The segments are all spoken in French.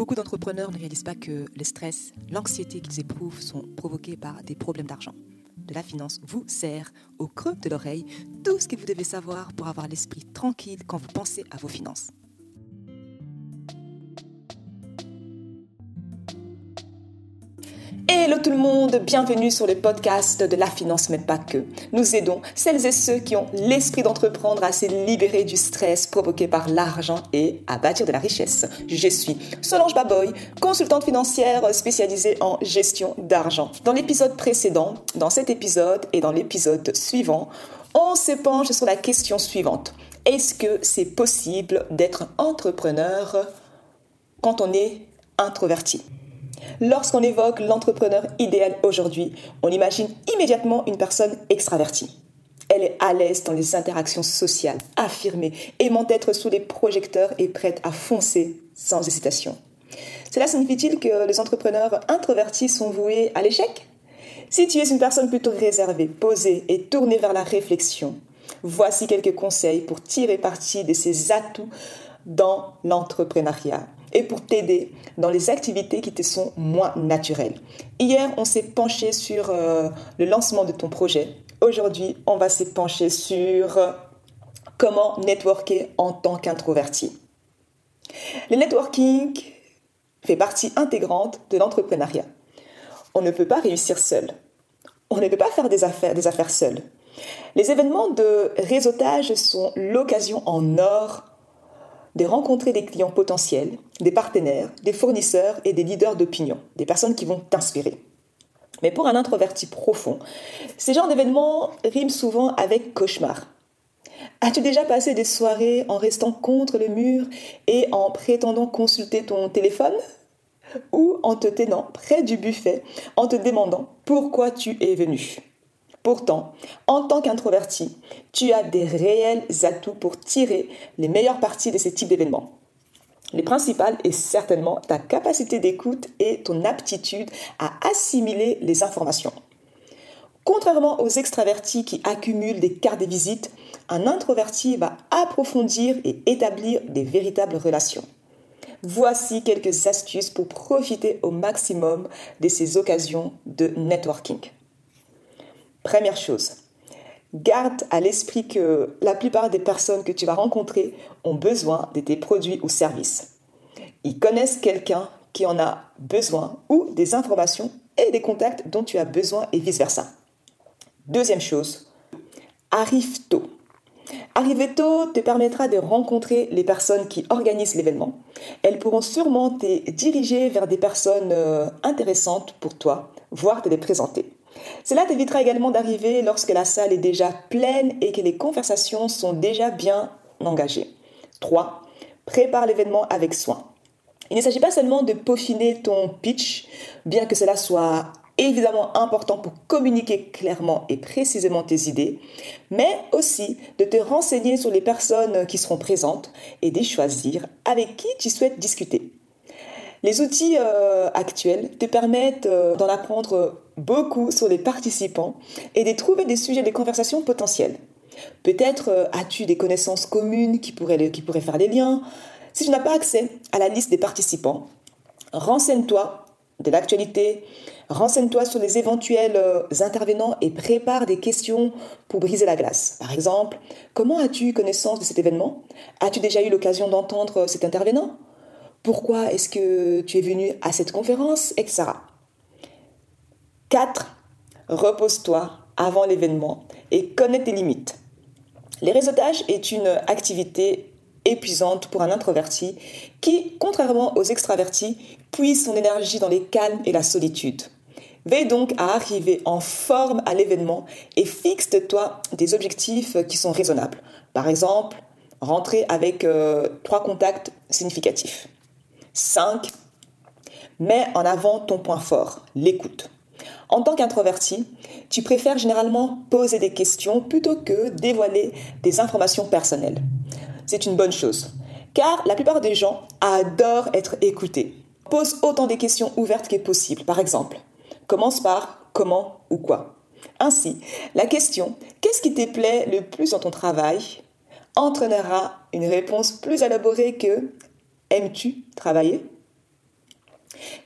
Beaucoup d'entrepreneurs ne réalisent pas que le stress, l'anxiété qu'ils éprouvent sont provoqués par des problèmes d'argent. De la finance vous sert au creux de l'oreille tout ce que vous devez savoir pour avoir l'esprit tranquille quand vous pensez à vos finances. Hello tout le monde, bienvenue sur le podcast de la finance mais pas que. Nous aidons celles et ceux qui ont l'esprit d'entreprendre à se libérer du stress provoqué par l'argent et à bâtir de la richesse. Je suis Solange Baboy, consultante financière spécialisée en gestion d'argent. Dans l'épisode précédent, dans cet épisode et dans l'épisode suivant, on se sur la question suivante. Est-ce que c'est possible d'être entrepreneur quand on est introverti? Lorsqu'on évoque l'entrepreneur idéal aujourd'hui, on imagine immédiatement une personne extravertie. Elle est à l'aise dans les interactions sociales, affirmée, aimant être sous les projecteurs et prête à foncer sans hésitation. Cela signifie-t-il que les entrepreneurs introvertis sont voués à l'échec? Si tu es une personne plutôt réservée, posée et tournée vers la réflexion, voici quelques conseils pour tirer parti de ces atouts dans l'entrepreneuriat et pour t'aider dans les activités qui te sont moins naturelles. Hier, on s'est penché sur euh, le lancement de ton projet. Aujourd'hui, on va se pencher sur comment networker en tant qu'introverti. Le networking fait partie intégrante de l'entrepreneuriat. On ne peut pas réussir seul. On ne peut pas faire des affaires, des affaires seul. Les événements de réseautage sont l'occasion en or de rencontrer des clients potentiels, des partenaires, des fournisseurs et des leaders d'opinion, des personnes qui vont t'inspirer. Mais pour un introverti profond, ces genres d'événements riment souvent avec cauchemar. As-tu déjà passé des soirées en restant contre le mur et en prétendant consulter ton téléphone? Ou en te tenant près du buffet en te demandant pourquoi tu es venu? Pourtant, en tant qu'introverti, tu as des réels atouts pour tirer les meilleures parties de ce type d'événements. Le principal est certainement ta capacité d'écoute et ton aptitude à assimiler les informations. Contrairement aux extravertis qui accumulent des cartes de visite, un introverti va approfondir et établir des véritables relations. Voici quelques astuces pour profiter au maximum de ces occasions de networking. Première chose, garde à l'esprit que la plupart des personnes que tu vas rencontrer ont besoin de tes produits ou services. Ils connaissent quelqu'un qui en a besoin ou des informations et des contacts dont tu as besoin et vice-versa. Deuxième chose, arrive tôt. Arriver tôt te permettra de rencontrer les personnes qui organisent l'événement. Elles pourront sûrement te diriger vers des personnes euh, intéressantes pour toi, voire te les présenter. Cela t'évitera également d'arriver lorsque la salle est déjà pleine et que les conversations sont déjà bien engagées. 3. Prépare l'événement avec soin. Il ne s'agit pas seulement de peaufiner ton pitch, bien que cela soit évidemment important pour communiquer clairement et précisément tes idées, mais aussi de te renseigner sur les personnes qui seront présentes et de choisir avec qui tu souhaites discuter. Les outils euh, actuels te permettent euh, d'en apprendre beaucoup sur les participants et de trouver des sujets de conversation potentiels. Peut-être euh, as-tu des connaissances communes qui pourraient, qui pourraient faire des liens? Si tu n'as pas accès à la liste des participants, renseigne-toi de l'actualité, renseigne-toi sur les éventuels intervenants et prépare des questions pour briser la glace. Par exemple, comment as-tu connaissance de cet événement? As-tu déjà eu l'occasion d'entendre cet intervenant? Pourquoi est-ce que tu es venu à cette conférence, etc. 4. Repose-toi avant l'événement et connais tes limites. Les réseautages est une activité épuisante pour un introverti qui, contrairement aux extravertis, puise son énergie dans les calmes et la solitude. Veille donc à arriver en forme à l'événement et fixe-toi des objectifs qui sont raisonnables. Par exemple, rentrer avec euh, trois contacts significatifs. 5. Mets en avant ton point fort, l'écoute. En tant qu'introverti, tu préfères généralement poser des questions plutôt que dévoiler des informations personnelles. C'est une bonne chose, car la plupart des gens adorent être écoutés. Pose autant de questions ouvertes que possible. Par exemple, commence par comment ou quoi. Ainsi, la question Qu'est-ce qui te plaît le plus dans ton travail? entraînera une réponse plus élaborée que Aimes-tu travailler?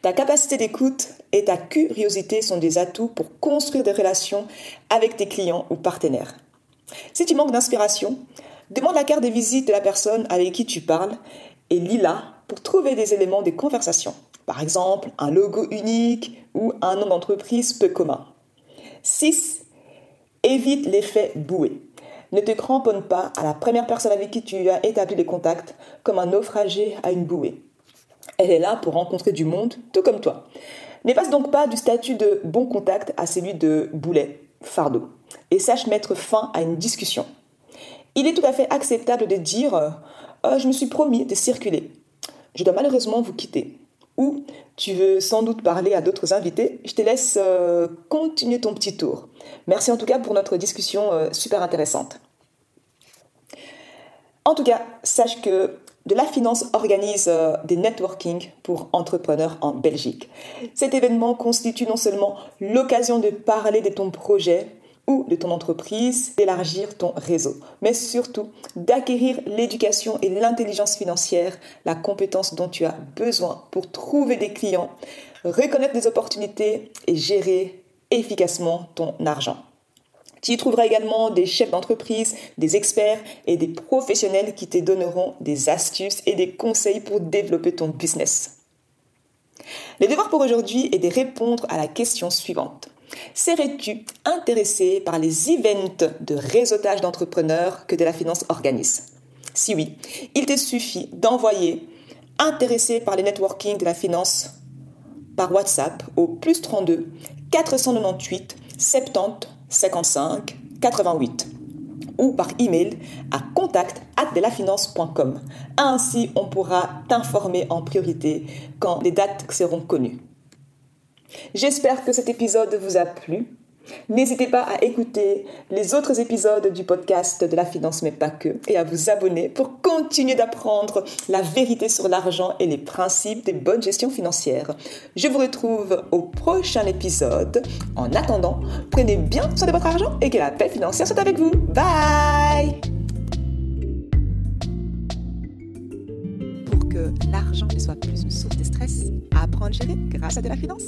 Ta capacité d'écoute et ta curiosité sont des atouts pour construire des relations avec tes clients ou partenaires. Si tu manques d'inspiration, demande la carte de visite de la personne avec qui tu parles et lis-la pour trouver des éléments de conversation. Par exemple, un logo unique ou un nom d'entreprise peu commun. 6. Évite l'effet bouée. Ne te cramponne pas à la première personne avec qui tu as établi des contacts comme un naufragé à une bouée. Elle est là pour rencontrer du monde, tout comme toi. Ne passe donc pas du statut de bon contact à celui de boulet, fardeau, et sache mettre fin à une discussion. Il est tout à fait acceptable de dire euh, Je me suis promis de circuler. Je dois malheureusement vous quitter. Ou tu veux sans doute parler à d'autres invités. Je te laisse euh, continuer ton petit tour. Merci en tout cas pour notre discussion euh, super intéressante. En tout cas, sache que de la Finance organise euh, des networking pour entrepreneurs en Belgique. Cet événement constitue non seulement l'occasion de parler de ton projet ou de ton entreprise, d'élargir ton réseau, mais surtout d'acquérir l'éducation et l'intelligence financière, la compétence dont tu as besoin pour trouver des clients, reconnaître des opportunités et gérer efficacement ton argent. Tu y trouveras également des chefs d'entreprise, des experts et des professionnels qui te donneront des astuces et des conseils pour développer ton business. Le devoir pour aujourd'hui est de répondre à la question suivante. Serais-tu intéressé par les events de réseautage d'entrepreneurs que de la finance organise? Si oui, il te suffit d'envoyer intéressé par les networking de la finance par WhatsApp au plus 32 498 70 55 88 ou par email à contact Ainsi, on pourra t'informer en priorité quand les dates seront connues. J'espère que cet épisode vous a plu. N'hésitez pas à écouter les autres épisodes du podcast de la finance, mais pas que, et à vous abonner pour continuer d'apprendre la vérité sur l'argent et les principes des bonnes gestions financières. Je vous retrouve au prochain épisode. En attendant, prenez bien soin de votre argent et que la paix financière soit avec vous. Bye Pour que l'argent ne soit plus une source de stress, apprendre à gérer grâce à de la finance.